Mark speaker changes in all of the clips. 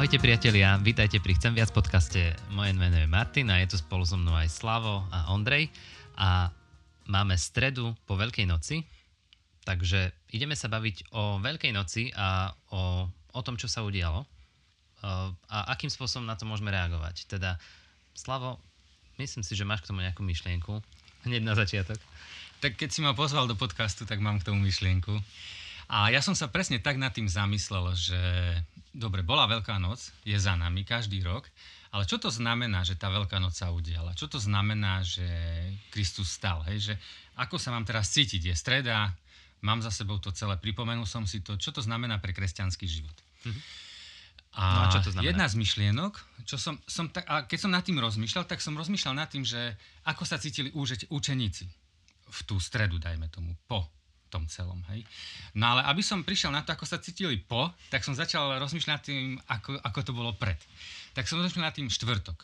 Speaker 1: Ahojte priatelia, vítajte pri Chcem viac podcaste. Moje meno je Martin a je tu spolu so mnou aj Slavo a Ondrej. A máme stredu po Veľkej noci, takže ideme sa baviť o Veľkej noci a o, o tom, čo sa udialo a akým spôsobom na to môžeme reagovať. Teda, Slavo, myslím si, že máš k tomu nejakú myšlienku. Hneď na začiatok.
Speaker 2: Tak keď si ma pozval do podcastu, tak mám k tomu myšlienku. A ja som sa presne tak nad tým zamyslel, že dobre, bola Veľká noc, je za nami každý rok, ale čo to znamená, že tá Veľká noc sa udiala? Čo to znamená, že Kristus stal? Hej? Že ako sa mám teraz cítiť? Je streda, mám za sebou to celé, pripomenul som si to. Čo to znamená pre kresťanský život? Mm-hmm. A, no a čo to znamená? jedna z myšlienok, čo som, som tak, a keď som nad tým rozmýšľal, tak som rozmýšľal nad tým, že ako sa cítili učeníci v tú stredu, dajme tomu, po tom celom. Hej. No ale aby som prišiel na to, ako sa cítili po, tak som začal rozmýšľať nad tým, ako, ako to bolo pred. Tak som rozmýšľal nad tým štvrtok,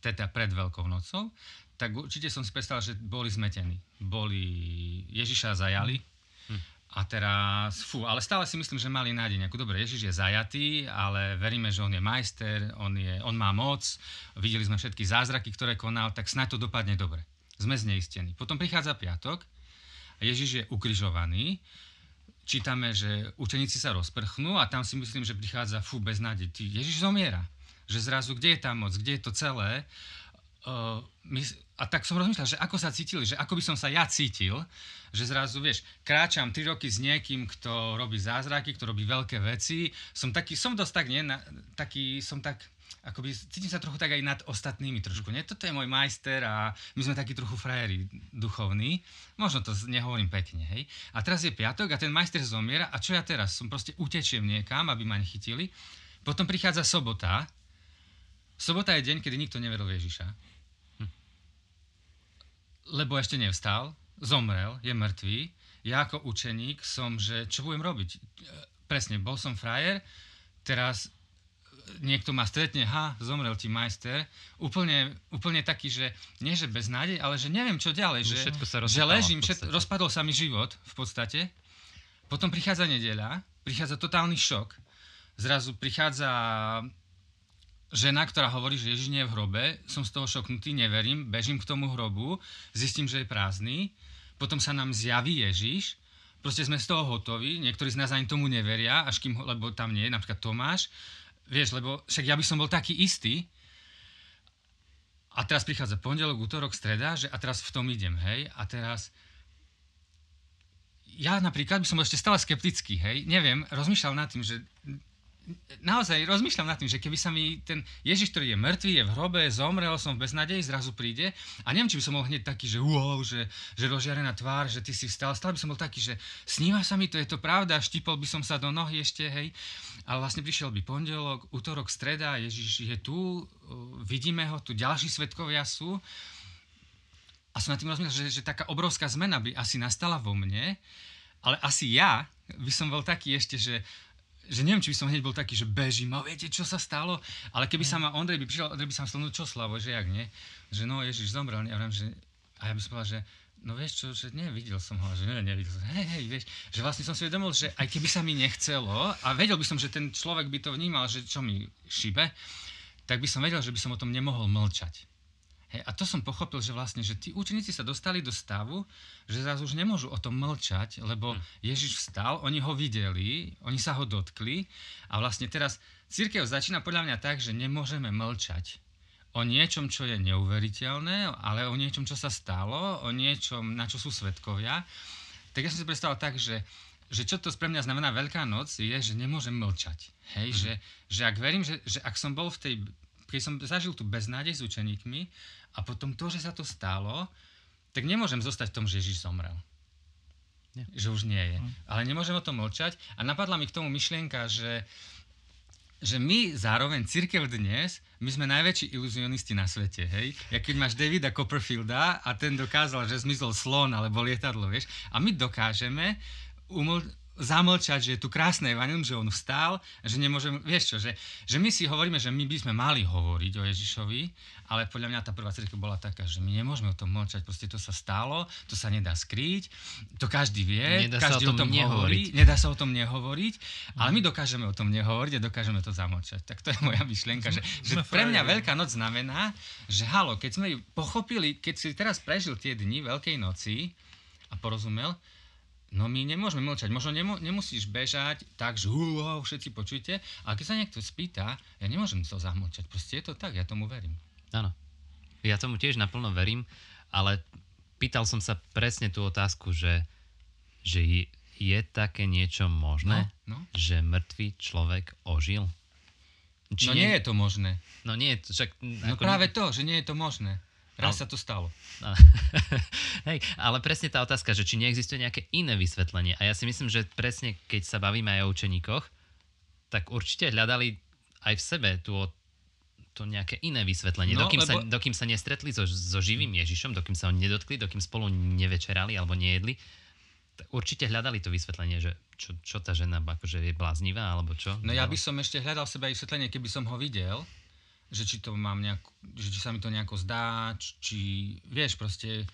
Speaker 2: teda pred Veľkou nocou, tak určite som si predstavil, že boli zmetení. Boli, Ježiša zajali, hm. A teraz, fú, ale stále si myslím, že mali nádej nejakú. Dobre, Ježiš je zajatý, ale veríme, že on je majster, on, je, on má moc, videli sme všetky zázraky, ktoré konal, tak snáď to dopadne dobre. Sme zneistení. Potom prichádza piatok, Ježiš je ukrižovaný, čítame, že učeníci sa rozprchnú a tam si myslím, že prichádza fú, bez nádej. Ježiš zomiera. Že zrazu, kde je tá moc, kde je to celé? Uh, my, a tak som rozmýšľal, že ako sa cítili, že ako by som sa ja cítil, že zrazu, vieš, kráčam 3 roky s niekým, kto robí zázraky, kto robí veľké veci. Som taký, som dosť tak, nie, na, taký, som tak, akoby cítim sa trochu tak aj nad ostatnými trošku. Nie? Toto je môj majster a my sme takí trochu frajeri duchovní. Možno to nehovorím pekne, hej. A teraz je piatok a ten majster zomiera a čo ja teraz? Som proste utečiem niekam, aby ma nechytili. Potom prichádza sobota. Sobota je deň, kedy nikto neveril v Ježiša. Hm. Lebo ešte nevstal, zomrel, je mŕtvý. Ja ako učeník som, že čo budem robiť? Presne, bol som frajer, teraz niekto ma stretne, ha, zomrel ti majster, úplne, úplne taký, že nie že bez nádej, ale že neviem čo ďalej, že,
Speaker 1: všetko sa
Speaker 2: že ležím, všet, rozpadol sa mi život v podstate. Potom prichádza nedeľa, prichádza totálny šok, zrazu prichádza žena, ktorá hovorí, že Ježiš nie je v hrobe, som z toho šoknutý, neverím, bežím k tomu hrobu, zistím, že je prázdny, potom sa nám zjaví Ježiš, proste sme z toho hotoví, niektorí z nás ani tomu neveria, až kým, lebo tam nie je, napríklad Tomáš, Vieš, lebo však ja by som bol taký istý. A teraz prichádza pondelok, útorok, streda, že a teraz v tom idem, hej. A teraz ja napríklad by som bol ešte stále skeptický, hej. Neviem, rozmýšľal nad tým, že naozaj rozmýšľam nad tým, že keby sa mi ten Ježiš, ktorý je mŕtvý, je v hrobe, zomrel som v beznadeji, zrazu príde a neviem, či by som bol hneď taký, že wow, že, že rozžiarená tvár, že ty si vstal, stále by som bol taký, že sníva sa mi to, je to pravda, štipol by som sa do nohy ešte, hej. Ale vlastne prišiel by pondelok, útorok, streda, Ježiš je tu, vidíme ho, tu ďalší svetkovia sú. A som na tým rozmýšľal, že, že taká obrovská zmena by asi nastala vo mne, ale asi ja by som bol taký ešte, že že neviem, či by som hneď bol taký, že bežím a viete, čo sa stalo, ale keby sa ma Ondrej by prišiel, Ondrej by sa ma stalo, no čo Slavo, že jak nie, že no Ježiš zomrel, ja viem, že, a ja by som povedal, že no vieš čo, že nie, videl som ho, že nie, nevidel som, hej, hej, vieš, že vlastne som si uvedomil, že aj keby sa mi nechcelo a vedel by som, že ten človek by to vnímal, že čo mi šibe, tak by som vedel, že by som o tom nemohol mlčať. Hej, a to som pochopil, že vlastne, že tí učeníci sa dostali do stavu, že zase už nemôžu o tom mlčať, lebo hm. Ježiš vstal, oni ho videli, oni sa ho dotkli a vlastne teraz církev začína podľa mňa tak, že nemôžeme mlčať o niečom, čo je neuveriteľné, ale o niečom, čo sa stalo, o niečom, na čo sú svetkovia. Tak ja som si predstavil tak, že, že čo to pre mňa znamená Veľká noc, je, že nemôžem mlčať. Hej, mm. že, že ak verím, že, že ak som bol v tej, keď som zažil tu beznádej s učeníkmi, a potom to, že sa to stalo, tak nemôžem zostať v tom, že Ježiš zomrel. Nie. Že už nie je. Mm. Ale nemôžem o tom mlčať. A napadla mi k tomu myšlienka, že, že my zároveň, církev dnes, my sme najväčší iluzionisti na svete, hej? Ja keď máš Davida Copperfielda a ten dokázal, že zmizol slon alebo lietadlo, vieš? A my dokážeme uml- zamlčať, že je tu krásne evanilium, že on vstal, že nemôžem, vieš čo, že, že my si hovoríme, že my by sme mali hovoriť o Ježišovi, ale podľa mňa tá prvá cirkev bola taká, že my nemôžeme o tom mlčať, proste to sa stalo, to sa nedá skryť, to každý vie,
Speaker 1: Nedá
Speaker 2: každý
Speaker 1: sa o tom,
Speaker 2: hovorí, nedá sa o tom nehovoriť, ale my dokážeme o tom nehovoriť a dokážeme to zamlčať. Tak to je moja myšlienka, že, že pre mňa Veľká noc znamená, že halo, keď sme pochopili, keď si teraz prežil tie dni Veľkej noci a porozumel, No my nemôžeme mlčať. Možno nemu, nemusíš bežať tak, že wow, všetci počujte, ale keď sa niekto spýta, ja nemôžem to zamlčať. Proste je to tak, ja tomu verím.
Speaker 1: Áno. Ja tomu tiež naplno verím, ale pýtal som sa presne tú otázku, že, že je, je také niečo možné,
Speaker 2: No, no.
Speaker 1: že mŕtvý človek ožil?
Speaker 2: no nie je to možné.
Speaker 1: No nie, však...
Speaker 2: No práve to, že nie je to možné. Raz sa to stalo.
Speaker 1: Hej, ale presne tá otázka, že či neexistuje nejaké iné vysvetlenie. A ja si myslím, že presne keď sa bavíme aj o učeníkoch, tak určite hľadali aj v sebe tú, to nejaké iné vysvetlenie. No, dokým, lebo... sa, dokým sa nestretli so, so živým Ježišom, dokým sa ho nedotkli, dokým spolu nevečerali alebo nejedli, tak určite hľadali to vysvetlenie, že čo, čo tá žena akože je bláznivá alebo čo.
Speaker 2: No ja by som ešte hľadal seba aj vysvetlenie, keby som ho videl, že či to mám nejak, že či sa mi to nejako zdá, či, vieš, proste,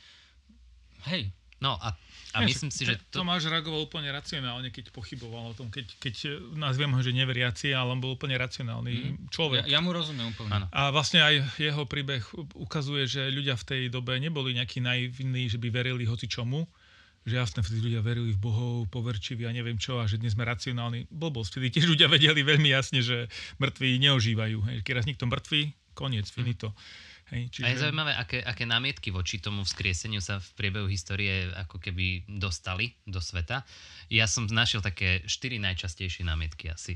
Speaker 2: hej.
Speaker 1: No a, a ja, myslím si, že...
Speaker 3: To... Tomáš reagoval úplne racionálne, keď pochyboval o tom, keď, keď nazviem ho, že neveriaci, ale on bol úplne racionálny mm. človek.
Speaker 2: Ja, ja mu rozumiem úplne. Ano.
Speaker 3: A vlastne aj jeho príbeh ukazuje, že ľudia v tej dobe neboli nejakí naivní, že by verili hoci čomu, že jasne, vtedy ľudia verili v bohov, poverčiví a neviem čo, a že dnes sme racionálni. Blbosť, vtedy tiež ľudia vedeli veľmi jasne, že mŕtvi neožívajú. Hej. Keď raz niekto mŕtvý, koniec, finito.
Speaker 1: Hej, čiže... A je zaujímavé, aké, aké námietky voči tomu vzkrieseniu sa v priebehu histórie ako keby dostali do sveta. Ja som našiel také štyri najčastejšie námietky asi.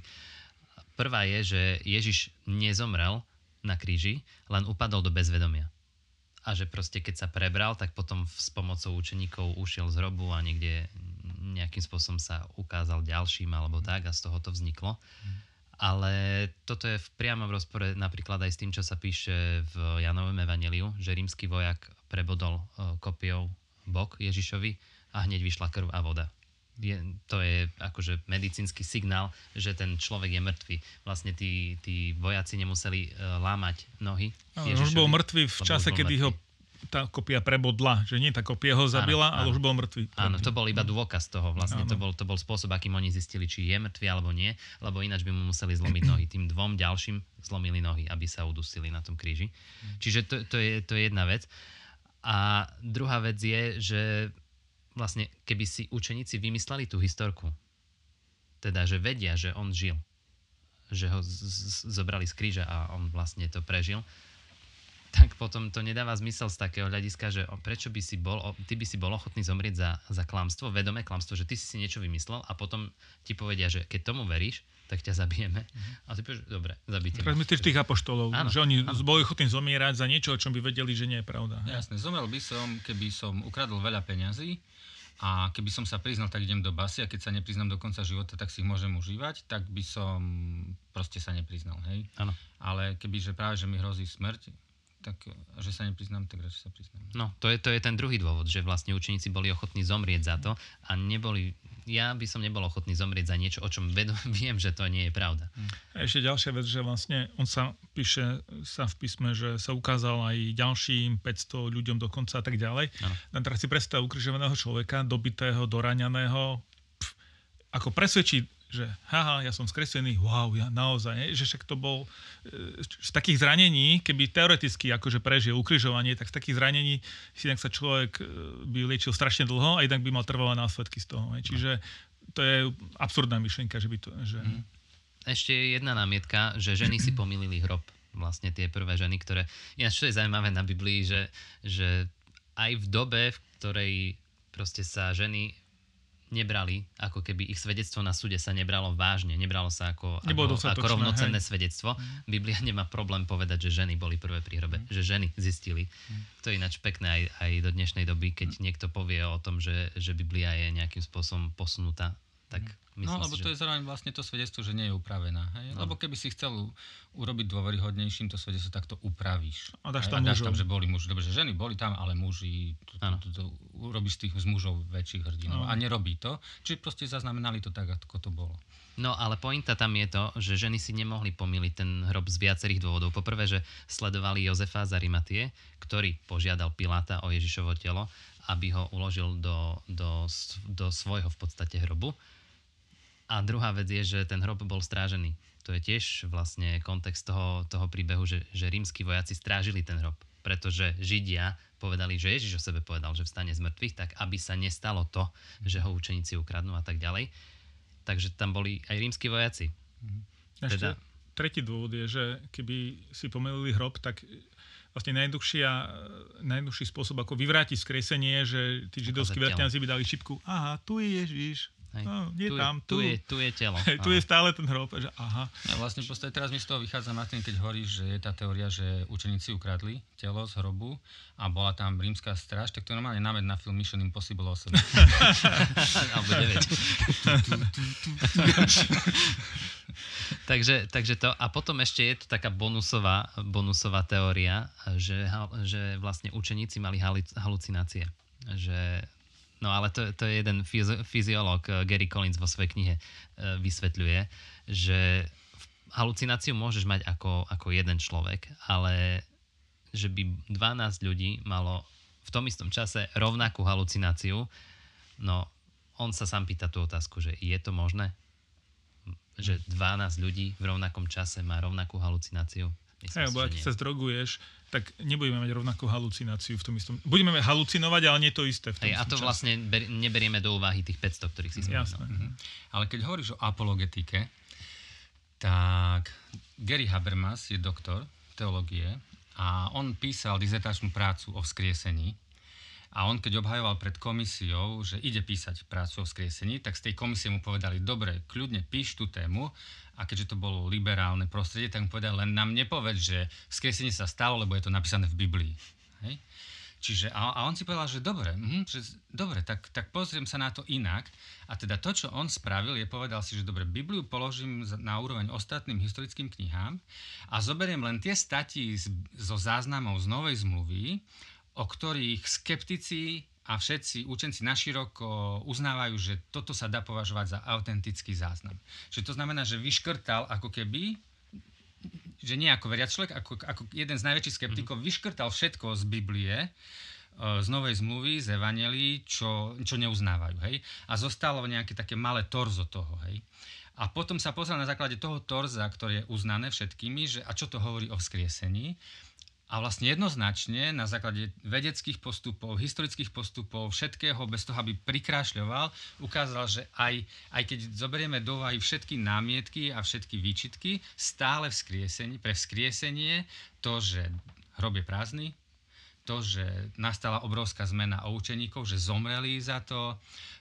Speaker 1: Prvá je, že Ježiš nezomrel na kríži, len upadol do bezvedomia a že proste keď sa prebral, tak potom s pomocou učeníkov ušiel z hrobu a niekde nejakým spôsobom sa ukázal ďalším alebo tak a z toho to vzniklo. Ale toto je v priamom rozpore napríklad aj s tým, čo sa píše v Janovom evaneliu, že rímsky vojak prebodol e, kopiou bok Ježišovi a hneď vyšla krv a voda. Je, to je akože medicínsky signál, že ten človek je mŕtvý. Vlastne tí, tí vojaci nemuseli uh, lámať nohy.
Speaker 3: Ježišovi, už bol mŕtvý v čase, kedy mŕtvy. ho tá kopia prebodla, že nie tá kopia ho zabila, áno, ale áno. už bol mŕtvý.
Speaker 1: Áno, to bol iba dôkaz toho. Vlastne to bol, to bol spôsob, akým oni zistili, či je mŕtvy alebo nie, lebo ináč by mu museli zlomiť nohy. Tým dvom ďalším zlomili nohy, aby sa udusili na tom kríži. Čiže to, to, je, to je jedna vec. A druhá vec je, že vlastne keby si učeníci vymysleli tú historku, teda, že vedia, že on žil, že ho z- z- zobrali z kríža a on vlastne to prežil, tak potom to nedáva zmysel z takého hľadiska, že prečo by si bol, ty by si bol ochotný zomrieť za, za klamstvo, vedomé klamstvo, že ty si si niečo vymyslel a potom ti povedia, že keď tomu veríš, tak ťa zabijeme. Mm-hmm. A ty povieš, dobre, zabite
Speaker 3: Teraz myslíš tých apoštolov, áno, že oni áno. boli ochotní zomierať za niečo, o čom by vedeli, že nie je pravda.
Speaker 2: Jasne, zomrel by som, keby som ukradol veľa peňazí a keby som sa priznal, tak idem do basy a keď sa nepriznám do konca života, tak si ich môžem užívať, tak by som proste sa nepriznal, hej?
Speaker 1: Áno.
Speaker 2: Ale keby, že práve, že mi hrozí smrť, tak že sa nepriznám, tak radšej sa priznám.
Speaker 1: No, to je, to je ten druhý dôvod, že vlastne učeníci boli ochotní zomrieť za to a neboli, ja by som nebol ochotný zomrieť za niečo, o čom vedom, viem, že to nie je pravda.
Speaker 3: A ešte ďalšia vec, že vlastne on sa píše sa v písme, že sa ukázal aj ďalším 500 ľuďom dokonca a tak ďalej. Ano. teraz si predstav ukrižovaného človeka, dobitého, doraňaného, pf, ako presvedčí že haha, ja som skresený, wow, ja naozaj, že však to bol e, z takých zranení, keby teoreticky akože prežil ukrižovanie, tak z takých zranení si sa človek e, by liečil strašne dlho a inak by mal trvalé následky z toho. Čiže to je absurdná myšlienka, že by to... Že... Mhm.
Speaker 1: Ešte jedna námietka, že ženy si pomýlili hrob. Vlastne tie prvé ženy, ktoré... Ináč, čo je zaujímavé na Biblii, že, že aj v dobe, v ktorej proste sa ženy nebrali, ako keby ich svedectvo na súde sa nebralo vážne, nebralo sa ako, ako, ako rovnocenné hej. svedectvo. Mm. Biblia nemá problém povedať, že ženy boli prvé pri hrobe, mm. že ženy zistili. Mm. To je ináč pekné aj, aj do dnešnej doby, keď mm. niekto povie o tom, že, že Biblia je nejakým spôsobom posunutá tak
Speaker 2: Myslím no, lebo si, to že... je zároveň vlastne to svedectvo, že nie je upravená. Hej? No. Lebo keby si chcel urobiť dôveryhodnejším to svedectvo, tak to upravíš.
Speaker 3: A dáš tam, a dáš
Speaker 2: tam že boli muži. Dobre, že ženy boli tam, ale muži, to, to, to, to, urobíš tých z mužov väčších hrdinov. No. A nerobí to. Čiže proste zaznamenali to tak, ako to bolo.
Speaker 1: No ale pointa tam je to, že ženy si nemohli pomýliť ten hrob z viacerých dôvodov. Poprvé, že sledovali Jozefa z Arimatie, ktorý požiadal Piláta o Ježišovo telo, aby ho uložil do, do, do svojho v podstate hrobu. A druhá vec je, že ten hrob bol strážený. To je tiež vlastne kontext toho, toho príbehu, že, že rímsky vojaci strážili ten hrob. Pretože Židia povedali, že Ježiš o sebe povedal, že vstane z mŕtvych, tak aby sa nestalo to, že ho učeníci ukradnú a tak ďalej. Takže tam boli aj rímsky vojaci.
Speaker 3: Mhm. Ešte teda... tretí dôvod je, že keby si pomelili hrob, tak vlastne najjednoduchší spôsob, ako vyvrátiť skresenie, že tí židovskí vrtňazi by dali šipku, aha, tu je Ježiš, Hej. No, nie
Speaker 1: tu,
Speaker 3: tam,
Speaker 1: tu. Tu, je, tu je telo.
Speaker 3: Hej, tu je stále ten hrob. Že aha.
Speaker 2: Ja vlastne v podstate teraz mi z toho vychádza, Martin, keď hovoríš, že je tá teória, že učeníci ukradli telo z hrobu a bola tam rímska stráž, tak to je normálne námed na film Mission Impossible 8.
Speaker 1: Alebo 9. takže, takže to, a potom ešte je tu taká bonusová, bonusová teória, že, že vlastne učeníci mali halucinácie. Že No ale to, to je jeden fyziológ, eh, Gary Collins vo svojej knihe eh, vysvetľuje, že halucináciu môžeš mať ako, ako jeden človek, ale že by 12 ľudí malo v tom istom čase rovnakú halucináciu, no on sa sám pýta tú otázku, že je to možné? Že 12 ľudí v rovnakom čase má rovnakú halucináciu?
Speaker 3: Myslím, hey, ak sa zdroguješ, tak nebudeme mať rovnakú halucináciu v tom istom. Budeme halucinovať, ale nie to isté. V tom
Speaker 1: hey, a to čase. vlastne ber, neberieme do úvahy tých 500, ktorých si spomínal. Jasné.
Speaker 2: Mhm. Ale keď hovoríš o apologetike, tak Gary Habermas je doktor teológie a on písal dizertačnú prácu o vzkriesení a on, keď obhajoval pred komisiou, že ide písať prácu o skriesení, tak z tej komisie mu povedali, dobre, kľudne píš tú tému a keďže to bolo liberálne prostredie, tak mu povedali, len nám nepoveď, že skriesenie sa stalo, lebo je to napísané v Biblii. Hej? Čiže, a, a on si povedal, že dobre, hm, že, dobre tak, tak pozriem sa na to inak. A teda to, čo on spravil, je povedal si, že dobre, Bibliu položím na úroveň ostatným historickým knihám a zoberiem len tie stati zo záznamov z Novej zmluvy, o ktorých skeptici a všetci učenci naširoko uznávajú, že toto sa dá považovať za autentický záznam. Že to znamená, že vyškrtal ako keby že nie ako veriac človek, ako, ako jeden z najväčších skeptikov, mm-hmm. vyškrtal všetko z Biblie, e, z Novej zmluvy, z Evangelii, čo, čo neuznávajú. Hej? A zostalo nejaké také malé torzo toho. Hej? A potom sa pozrel na základe toho torza, ktoré je uznané všetkými, že a čo to hovorí o vzkriesení. A vlastne jednoznačne na základe vedeckých postupov, historických postupov, všetkého, bez toho, aby prikrášľoval, ukázal, že aj, aj keď zoberieme do úvahy všetky námietky a všetky výčitky, stále vzkriesenie, pre vzkriesenie to, že hrob je prázdny, to, že nastala obrovská zmena o učeníkov, že zomreli za to,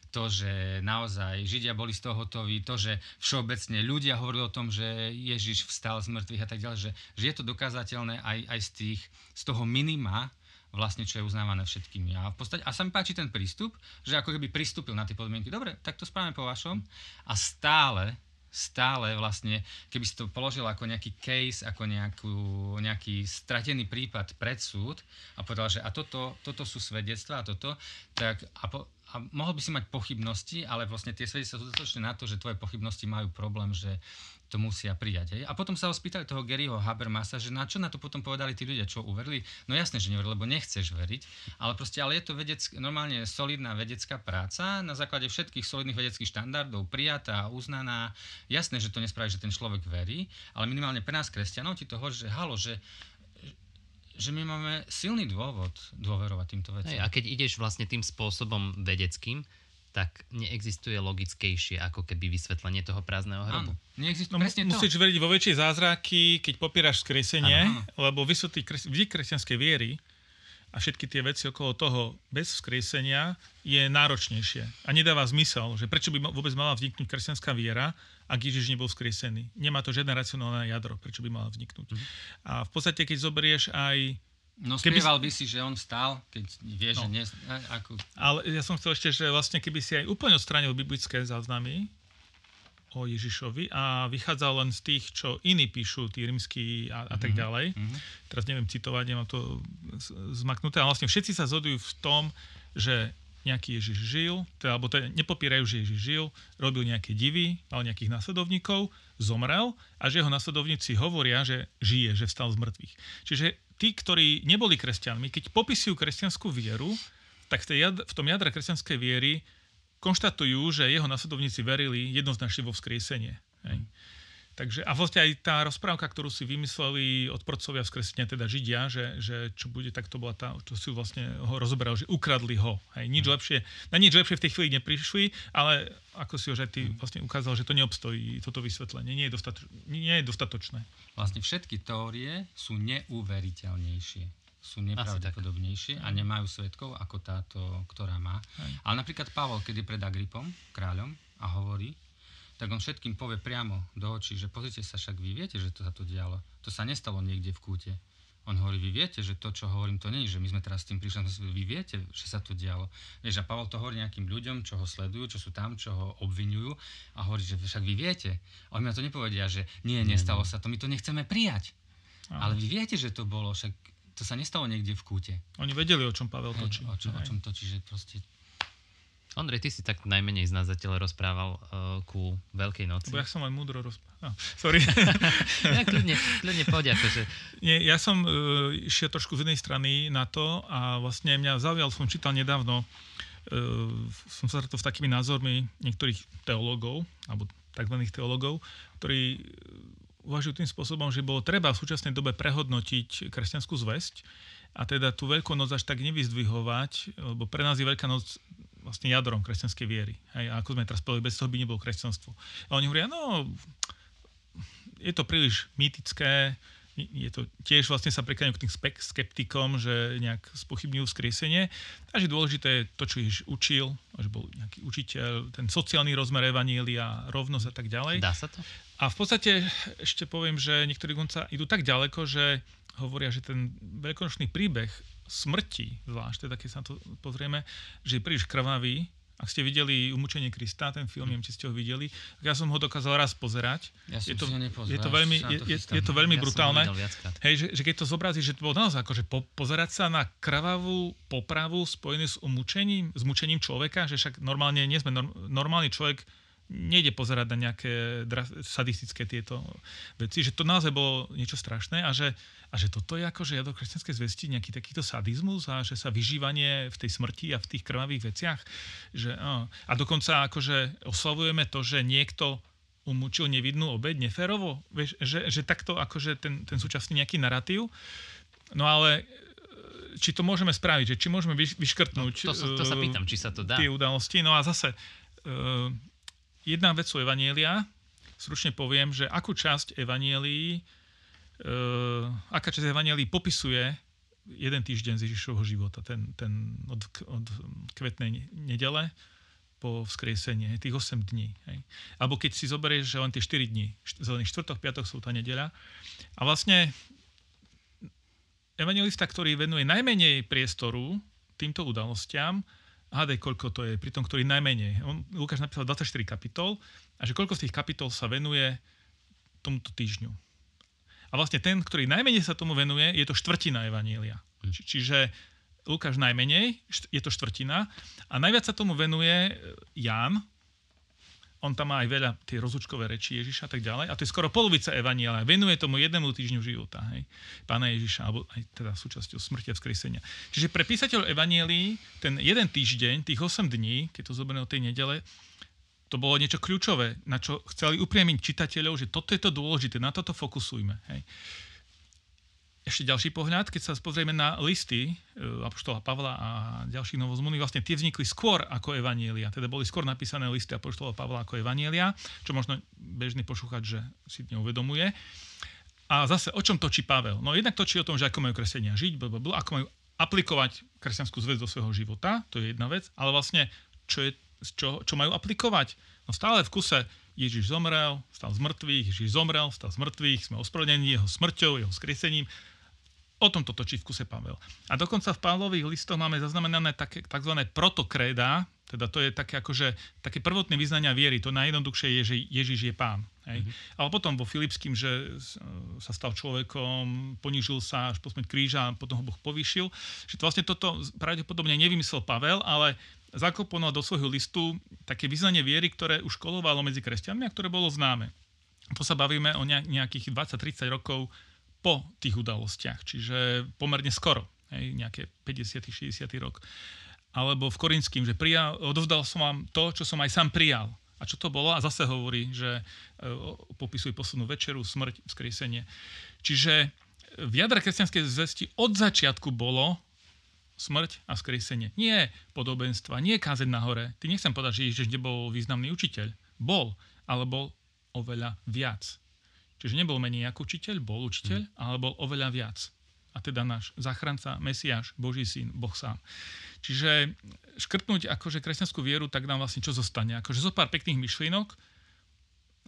Speaker 2: to, že naozaj Židia boli z toho hotoví, to, že všeobecne ľudia hovorili o tom, že Ježiš vstal z mŕtvych a tak ďalej, že, že je to dokázateľné aj, aj z, tých, z toho minima, vlastne, čo je uznávané všetkými. A, v podstate, a sa mi páči ten prístup, že ako keby pristúpil na tie podmienky. Dobre, tak to spravíme po vašom. A stále, stále vlastne, keby si to položil ako nejaký case, ako nejakú, nejaký stratený prípad pred súd a povedal, že a toto, toto sú svedectvá a toto, tak a po, a mohol by si mať pochybnosti, ale vlastne tie svedectvá sú dostatočné na to, že tvoje pochybnosti majú problém, že to musia prijať. Hej? A potom sa ho spýtali toho Garyho Habermasa, že na čo na to potom povedali tí ľudia, čo uverili. No jasné, že neverili, lebo nechceš veriť, ale proste, ale je to vedec, normálne solidná vedecká práca na základe všetkých solidných vedeckých štandardov, prijatá, uznaná. Jasné, že to nespraví, že ten človek verí, ale minimálne pre nás kresťanov ti to hovorí, že halo, že že my máme silný dôvod dôverovať týmto veciam.
Speaker 1: Hej, a keď ideš vlastne tým spôsobom vedeckým, tak neexistuje logickejšie ako keby vysvetlenie toho prázdneho hrobu. Áno,
Speaker 3: neexistuje no, presne musíš to. veriť vo väčšie zázraky, keď popieraš skresenie, áno, áno. lebo vysvetliť kres, kresťanskej viery a všetky tie veci okolo toho bez vzkriesenia je náročnejšie. A nedáva zmysel, že prečo by vôbec mala vzniknúť kresťanská viera, ak Ježiš nebol vzkriesený. Nemá to žiadne racionálne jadro, prečo by mala vzniknúť. Mm. A v podstate, keď zoberieš aj
Speaker 2: No spieval by si, že on vstal, keď vieš, no. že nie... Ako...
Speaker 3: Ale ja som chcel ešte, že vlastne keby si aj úplne odstránil biblické záznamy, o Ježišovi a vychádzal len z tých, čo iní píšu, tí rímsky a, a tak mhm. ďalej. Mm-hmm. Teraz neviem citovať, nemám to zmaknuté, ale vlastne všetci sa zhodujú v tom, že nejaký Ježiš žil, teda, alebo teda nepopírajú, že Ježiš žil, robil nejaké divy, mal nejakých následovníkov, zomrel a že jeho následovníci hovoria, že žije, že vstal z mŕtvych. Čiže tí, ktorí neboli kresťanmi, keď popisujú kresťanskú vieru, tak v, jad, v tom jadre kresťanskej viery konštatujú, že jeho následovníci verili jednoznačne vo vzkriesenie. Hej. Takže, a vlastne aj tá rozprávka, ktorú si vymysleli odporcovia vzkresenia, teda Židia, že, že čo bude, tak to bola tá, čo si vlastne ho rozoberal, že ukradli ho. Hej, nič mm. lepšie, na nič lepšie v tej chvíli neprišli, ale ako si už aj ty mm. vlastne ukázal, že to neobstojí, toto vysvetlenie, nie je, dostato, nie je dostatočné.
Speaker 2: Vlastne všetky teórie sú neuveriteľnejšie sú nepravdepodobnejšie a nemajú svetkov ako táto, ktorá má. Hej. Ale napríklad Pavol, keď je pred Agripom, kráľom, a hovorí, tak on všetkým povie priamo do očí, že pozrite sa, však vy viete, že to sa to dialo. To sa nestalo niekde v kúte. On hovorí, vy viete, že to, čo hovorím, to nie je, že my sme teraz s tým prišli, vy viete, že sa to dialo. Vieš, a Pavel to hovorí nejakým ľuďom, čo ho sledujú, čo sú tam, čo ho obvinujú a hovorí, že však vy viete. A oni to nepovedia, že nie, nestalo sa to, my to nechceme prijať. Ale vy viete, že to bolo, však to sa nestalo niekde v kúte.
Speaker 3: Oni vedeli, o čom Pavel točí.
Speaker 2: Hej, o, čom, o čom točí, že proste
Speaker 1: Ondrej, ty si tak najmenej z nás zatiaľ rozprával uh, ku Veľkej noci.
Speaker 3: Bo ja som len múdro rozprával. No, sorry.
Speaker 1: ja, kľudne, kľudne poď, akože.
Speaker 3: Nie, ja som uh, išiel trošku z inej strany na to a vlastne mňa zaujal, som čítal nedávno, uh, som sa stretol s takými názormi niektorých teológov, alebo tzv. teológov, ktorí uvažujú tým spôsobom, že bolo treba v súčasnej dobe prehodnotiť kresťanskú zväzť a teda tú Veľkú noc až tak nevyzdvihovať, lebo pre nás je Veľká noc vlastne jadrom kresťanskej viery. Hej, a ako sme teraz povedali, bez toho by nebolo kresťanstvo. A oni hovoria, no, je to príliš mýtické, je to tiež vlastne sa prekáňujú k tým skeptikom, že nejak spochybňujú vzkriesenie. A že dôležité je to, čo Ježiš učil, že bol nejaký učiteľ, ten sociálny rozmer evanília, rovnosť a tak ďalej.
Speaker 1: Dá sa to?
Speaker 3: A v podstate ešte poviem, že niektorí konca idú tak ďaleko, že hovoria, že ten veľkonočný príbeh smrti, zvlášť, teda keď sa na to pozrieme, že je príliš krvavý. Ak ste videli Umúčenie Krista, ten film, neviem, či ste ho videli, ja som ho dokázal raz pozerať.
Speaker 2: Ja
Speaker 3: je,
Speaker 2: to,
Speaker 3: je to veľmi, je, je, je to veľmi
Speaker 1: ja
Speaker 3: brutálne. Hej, že, že keď to zobrazí, že to bolo naozaj akože po, pozerať sa na krvavú popravu spojenú s umúčením, s mučením človeka, že však normálne nie sme, normálny človek nejde pozerať na nejaké sadistické tieto veci, že to naozaj bolo niečo strašné a že, a že toto je ako, že ja do kresťanskej zvesti nejaký takýto sadizmus a že sa vyžívanie v tej smrti a v tých krvavých veciach, že, a, a dokonca akože oslavujeme to, že niekto umúčil nevidnú obeď neférovo, vieš, že, že takto akože ten, ten súčasný nejaký narratív. No ale či to môžeme spraviť, že či môžeme vyškrtnúť
Speaker 1: no, to, sa, to sa pýtam, či sa to dá.
Speaker 3: tie udalosti. No a zase, uh, jedna vec sú Evanielia. Stručne poviem, že akú časť Evanielii, uh, aká časť Evanielii popisuje jeden týždeň z Ježišovho života, ten, ten od, od kvetnej nedele po vzkriesenie, tých 8 dní. Hej. Alebo keď si zoberieš, že len tie 4 dní, zelený štvrtok, piatok sú tá nedeľa. A vlastne evangelista, ktorý venuje najmenej priestoru týmto udalostiam, hádaj, koľko to je, pri tom, ktorý najmenej. On, Lukáš napísal 24 kapitol a že koľko z tých kapitol sa venuje tomuto týždňu. A vlastne ten, ktorý najmenej sa tomu venuje, je to štvrtina Evanielia. Hm. Či, čiže Lukáš najmenej, je to štvrtina. A najviac sa tomu venuje Ján, on tam má aj veľa tie rozlučkové reči Ježiša a tak ďalej. A to je skoro polovica Evaniela. Venuje tomu jednému týždňu života. Hej? Pána Ježiša, alebo aj teda súčasťou smrti a vzkriesenia. Čiže pre písateľ Evanielii ten jeden týždeň, tých 8 dní, keď to zoberiem od tej nedele, to bolo niečo kľúčové, na čo chceli upriamiť čitateľov, že toto je to dôležité, na toto fokusujme. Hej? Ešte ďalší pohľad, keď sa pozrieme na listy e, Apoštola Pavla a ďalších novozmluvných, vlastne tie vznikli skôr ako Evanielia, teda boli skôr napísané listy Apoštola Pavla ako Evanielia, čo možno bežný pošúchať, že si neuvedomuje. A zase, o čom točí Pavel? No jednak točí o tom, že ako majú kresťania žiť, blablabla, ako majú aplikovať kresťanskú zväz do svojho života, to je jedna vec, ale vlastne, čo, je, čo, čo majú aplikovať? No stále v kuse Ježiš zomrel, stal z mŕtvych, Ježiš zomrel, stal z mŕtvych, sme ospravedlnení jeho smrťou, jeho skriesením O tom to točí v kuse Pavel. A dokonca v Pavlových listoch máme zaznamenané také tzv. protokréda, teda to je také akože, také prvotné vyznania viery. To najjednoduchšie je, že Ježiš je pán. Hej. Mm-hmm. Ale potom vo Filipským, že sa stal človekom, ponížil sa až po smrť kríža a potom ho Boh povýšil. Že to vlastne toto pravdepodobne nevymyslel Pavel, ale zakoponoval do svojho listu také vyznanie viery, ktoré už kolovalo medzi kresťanmi a ktoré bolo známe. To sa bavíme o nejakých 20-30 rokov po tých udalostiach, čiže pomerne skoro, hej, nejaké 50. 60. rok. Alebo v Korinským, že prijal, odovzdal som vám to, čo som aj sám prijal. A čo to bolo? A zase hovorí, že e, popisuje poslednú večeru, smrť, vzkriesenie. Čiže v jadre kresťanskej zvesti od začiatku bolo smrť a vzkriesenie. Nie podobenstva, nie kázeň na hore. Ty nechcem povedať, že Ježiš nebol významný učiteľ. Bol, ale bol oveľa viac. Čiže nebol menej ako učiteľ, bol učiteľ, mm. ale bol oveľa viac. A teda náš záchranca, Mesiáš, Boží syn, Boh sám. Čiže škrtnúť akože kresťanskú vieru, tak nám vlastne čo zostane? Akože zo pár pekných myšlienok,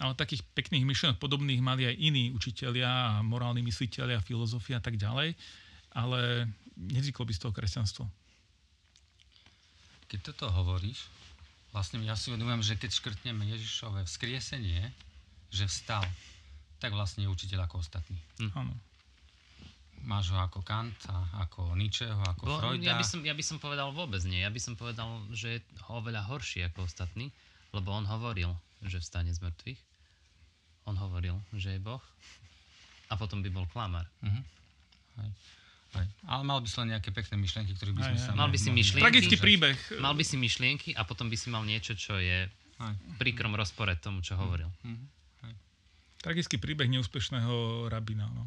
Speaker 3: ale takých pekných myšlienok podobných mali aj iní učitelia a morálni mysliteľia, filozofia a tak ďalej, ale nevzniklo by z toho kresťanstvo.
Speaker 2: Keď toto hovoríš, vlastne ja si uvedomujem, že keď škrtneme Ježišové vzkriesenie, že vstal, tak vlastne je učiteľ ako ostatní.
Speaker 3: Hm. Áno.
Speaker 2: Máš ho ako Kanta, ako Nietzscheho, ako Bo, Freuda?
Speaker 1: Ja by, som, ja by som povedal vôbec nie. Ja by som povedal, že je oveľa horší ako ostatní, lebo on hovoril, že vstane z mŕtvych. On hovoril, že je Boh. A potom by bol klamár. Uh-huh.
Speaker 2: Aj. Aj. Ale mal by si len nejaké pekné myšlienky, ktoré by sme sa...
Speaker 1: Mal by si myšlienky.
Speaker 3: Tragický príbeh.
Speaker 1: Mal by si myšlienky a potom by si mal niečo, čo je aj. príkrom rozpore tomu, čo hovoril. Uh-huh.
Speaker 3: Tragický príbeh neúspešného rabina. No.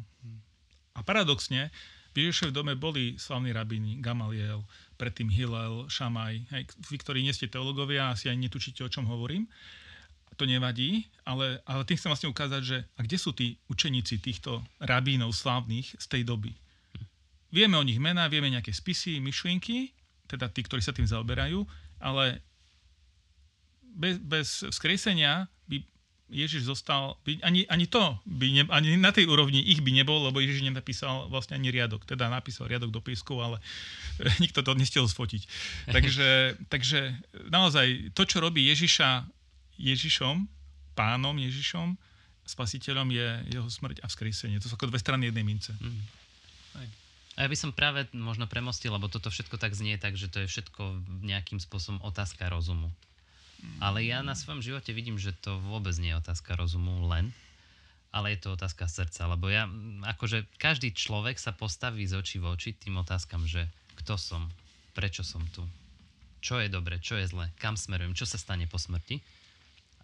Speaker 3: A paradoxne, v Ježišovej dome boli slavní rabíni, Gamaliel, predtým Hillel, Šamaj. Hej, vy, ktorí nie ste teológovia, asi ani netučíte, o čom hovorím. To nevadí, ale, ale tým chcem vlastne ukázať, že a kde sú tí učeníci týchto rabínov slávnych z tej doby. Vieme o nich mená, vieme nejaké spisy, myšlienky, teda tí, ktorí sa tým zaoberajú, ale bez, bez vzkriesenia by Ježiš zostal, ani, ani to, by ne, ani na tej úrovni ich by nebol, lebo Ježiš nenapísal vlastne ani riadok. Teda napísal riadok do písku, ale nikto to nestiel sfotiť. Takže, takže naozaj to, čo robí Ježiša Ježišom, pánom Ježišom, spasiteľom je jeho smrť a vzkriesenie. To sú ako dve strany jednej mince. Mm.
Speaker 1: A ja by som práve možno premostil, lebo toto všetko tak znie tak, že to je všetko nejakým spôsobom otázka rozumu. Ale ja na svojom živote vidím, že to vôbec nie je otázka rozumu len, ale je to otázka srdca. Lebo ja, akože každý človek sa postaví z očí v oči tým otázkam, že kto som, prečo som tu, čo je dobre, čo je zle, kam smerujem, čo sa stane po smrti.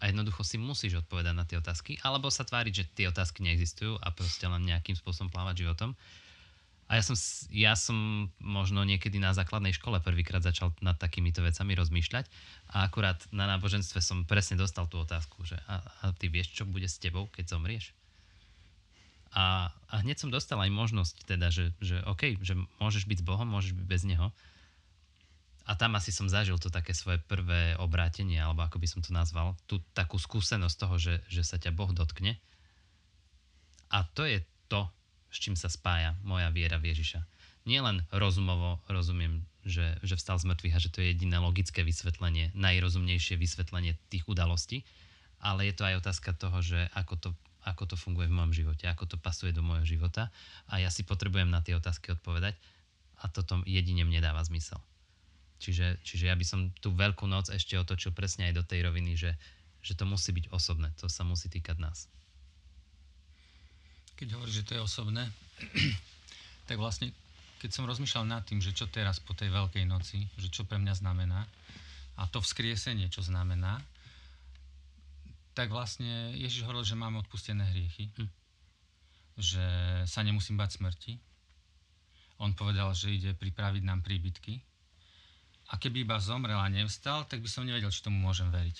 Speaker 1: A jednoducho si musíš odpovedať na tie otázky, alebo sa tváriť, že tie otázky neexistujú a proste len nejakým spôsobom plávať životom. A ja som, ja som možno niekedy na základnej škole prvýkrát začal nad takýmito vecami rozmýšľať a akurát na náboženstve som presne dostal tú otázku, že a, a ty vieš, čo bude s tebou, keď zomrieš? A, a hneď som dostal aj možnosť teda, že, že OK, že môžeš byť s Bohom, môžeš byť bez Neho. A tam asi som zažil to také svoje prvé obrátenie, alebo ako by som to nazval, tú takú skúsenosť toho, že, že sa ťa Boh dotkne. A to je to, s čím sa spája moja viera v Ježiša. Nie len rozumovo rozumiem, že, že vstal z mŕtvych a že to je jediné logické vysvetlenie, najrozumnejšie vysvetlenie tých udalostí, ale je to aj otázka toho, že ako to, ako to funguje v mojom živote, ako to pasuje do môjho života a ja si potrebujem na tie otázky odpovedať a toto jedine mne dáva zmysel. Čiže, čiže ja by som tú veľkú noc ešte otočil presne aj do tej roviny, že, že to musí byť osobné, to sa musí týkať nás
Speaker 2: keď hovoríš, že to je osobné, tak vlastne, keď som rozmýšľal nad tým, že čo teraz po tej Veľkej noci, že čo pre mňa znamená, a to vzkriesenie, čo znamená, tak vlastne Ježiš hovoril, že máme odpustené hriechy, hm. že sa nemusím bať smrti. On povedal, že ide pripraviť nám príbytky. A keby iba zomrel a nevstal, tak by som nevedel, či tomu môžem veriť.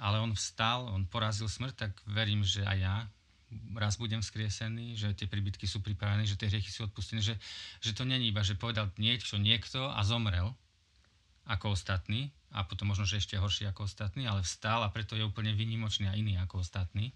Speaker 2: Ale on vstal, on porazil smrť, tak verím, že aj ja raz budem skriesený, že tie príbytky sú pripravené, že tie hriechy sú odpustené, že, že to není iba, že povedal niečo niekto a zomrel ako ostatní a potom možno, že ešte horší ako ostatní, ale vstal a preto je úplne vynimočný a iný ako ostatní.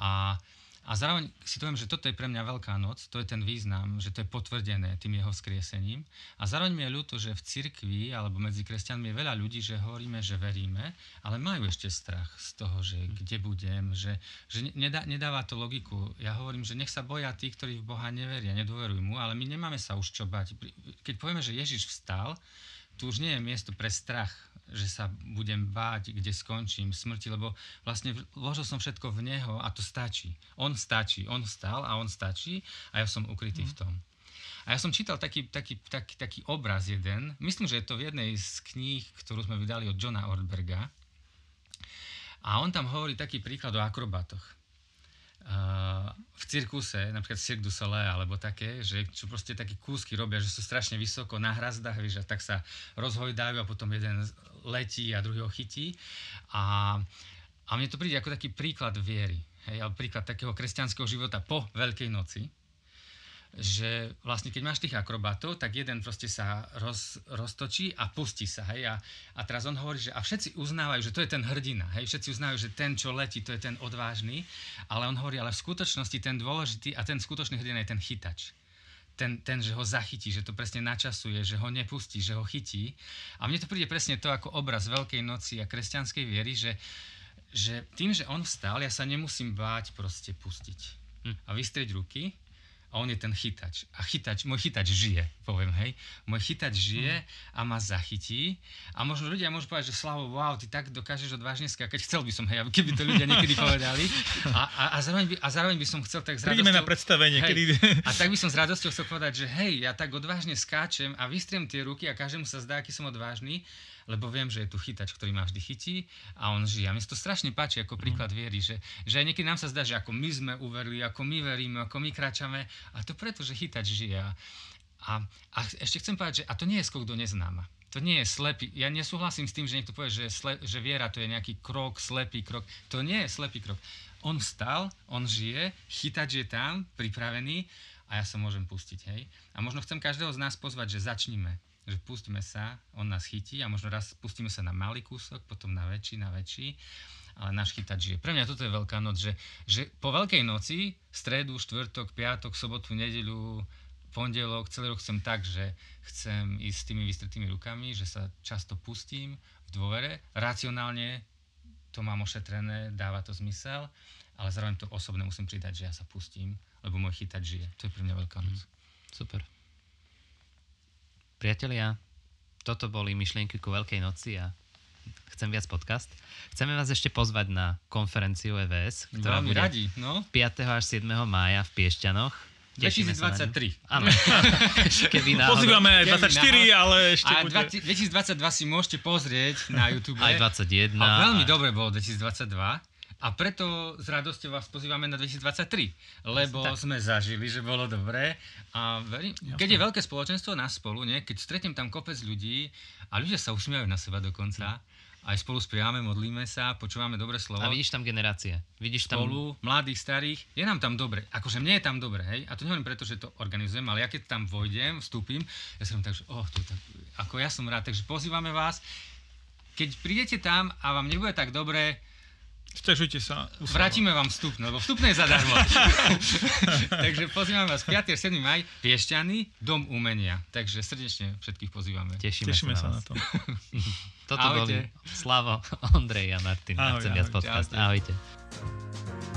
Speaker 2: A A zároveň si to viem, že toto je pre mňa Veľká noc, to je ten význam, že to je potvrdené tým jeho skriesením. A zároveň mi je ľúto, že v cirkvi alebo medzi kresťanmi je veľa ľudí, že hovoríme, že veríme, ale majú ešte strach z toho, že kde budem, že, že nedá, nedáva to logiku. Ja hovorím, že nech sa boja tí, ktorí v Boha neveria, nedôverujú mu, ale my nemáme sa už čo bať. Keď povieme, že Ježiš vstal, tu už nie je miesto pre strach, že sa budem báť, kde skončím smrti, lebo vlastne vložil som všetko v Neho a to stačí. On stačí, On vstal a On stačí a ja som ukrytý mm. v tom. A ja som čítal taký, taký, taký, taký obraz jeden, myslím, že je to v jednej z kníh, ktorú sme vydali od Johna Ortberga. A on tam hovorí taký príklad o akrobatoch v cirkuse, napríklad Cirque du Soleil alebo také, že čo proste také kúsky robia, že sú strašne vysoko na hrazdách, vieš, tak sa rozhojdajú a potom jeden letí a druhý ho chytí. A, a mne to príde ako taký príklad viery, hej, príklad takého kresťanského života po Veľkej noci, že vlastne keď máš tých akrobatov, tak jeden proste sa roz, roztočí a pustí sa, hej, a, a teraz on hovorí, že a všetci uznávajú, že to je ten hrdina, hej, všetci uznávajú, že ten, čo letí, to je ten odvážny, ale on hovorí, ale v skutočnosti ten dôležitý a ten skutočný hrdina je ten chytač. Ten, ten, že ho zachytí, že to presne načasuje, že ho nepustí, že ho chytí. A mne to príde presne to ako obraz Veľkej noci a kresťanskej viery, že, že tým, že on vstal, ja sa nemusím báť proste pustiť hm. a vystrieť ruky, a on je ten chytač. A chytač, môj chytač žije, poviem, hej. Môj chytač žije a ma zachytí. A možno ľudia môžu povedať, že Slavo, wow, ty tak dokážeš odvážne skákať. Chcel by som, hej, keby to ľudia niekedy povedali. A, a, a, zároveň, by, a zároveň by som chcel tak s
Speaker 3: radosťou... na predstavenie.
Speaker 2: Hej, kedy... A tak by som s radosťou chcel povedať, že hej, ja tak odvážne skáčem a vystriem tie ruky a každému sa zdá, aký som odvážny lebo viem, že je tu chytač, ktorý ma vždy chytí a on žije. A mne to strašne páči ako príklad mm. viery, že, že aj niekedy nám sa zdá, že ako my sme uverili, ako my veríme, ako my kráčame a to preto, že chytač žije. A, a ešte chcem povedať, že a to nie je skok do neznáma. To nie je slepý. Ja nesúhlasím s tým, že niekto povie, že, sle, že viera to je nejaký krok, slepý krok. To nie je slepý krok. On vstal, on žije, chytač je tam, pripravený a ja sa môžem pustiť. Hej? A možno chcem každého z nás pozvať, že začníme že pustíme sa, on nás chytí a možno raz pustíme sa na malý kúsok, potom na väčší, na väčší, ale náš chytač žije. Pre mňa toto je veľká noc, že, že po veľkej noci, stredu, štvrtok, piatok, sobotu, nedeľu, pondelok, celý rok chcem tak, že chcem ísť s tými vystretými rukami, že sa často pustím v dôvere, racionálne to mám ošetrené, dáva to zmysel, ale zároveň to osobne musím pridať, že ja sa pustím, lebo môj chytač žije. To je pre mňa veľká noc. Mm,
Speaker 1: super. Priatelia, toto boli myšlienky ku Veľkej noci a chcem viac podcast. Chceme vás ešte pozvať na konferenciu EVS, ktorá
Speaker 2: Veľmi bude radi, no.
Speaker 1: 5. až 7. mája v Piešťanoch.
Speaker 2: 2023.
Speaker 1: Áno.
Speaker 3: Keby náhodou. Pozývame aj 24, ale ešte
Speaker 2: a bude. 2022 si môžete pozrieť na YouTube.
Speaker 1: Aj 21.
Speaker 2: A veľmi a... dobre bolo 2022. A preto s radosťou vás pozývame na 2023, lebo tak. sme zažili, že bolo dobré. A verím, keď je veľké spoločenstvo na spolu, nie? keď stretnem tam kopec ľudí a ľudia sa usmievajú na seba dokonca, aj spolu spievame, modlíme sa, počúvame dobre slovo.
Speaker 1: A vidíš tam generácie. Vidíš
Speaker 2: tam... Spolu, mladých, starých. Je nám tam dobre. Akože mne je tam dobre, hej. A to nehovorím preto, že to organizujem, ale ja keď tam vojdem, vstúpim, ja som tak, že oh, to je tak, ako ja som rád. Takže pozývame vás. Keď prídete tam a vám nebude tak dobre,
Speaker 3: Stežujte sa.
Speaker 2: Usalo. Vrátime vám vstup, lebo vstupné je zadarmo. Takže pozývam vás 5. a 7. maj, Piešťany, Dom umenia. Takže srdečne všetkých pozývame.
Speaker 1: Tešíme,
Speaker 3: Tešíme
Speaker 1: sa,
Speaker 3: na, sa na to.
Speaker 1: Toto Ahojte. boli Slavo, Ondrej a Martin. Ahoj, ahoj, podcast. Ahojte. ahojte.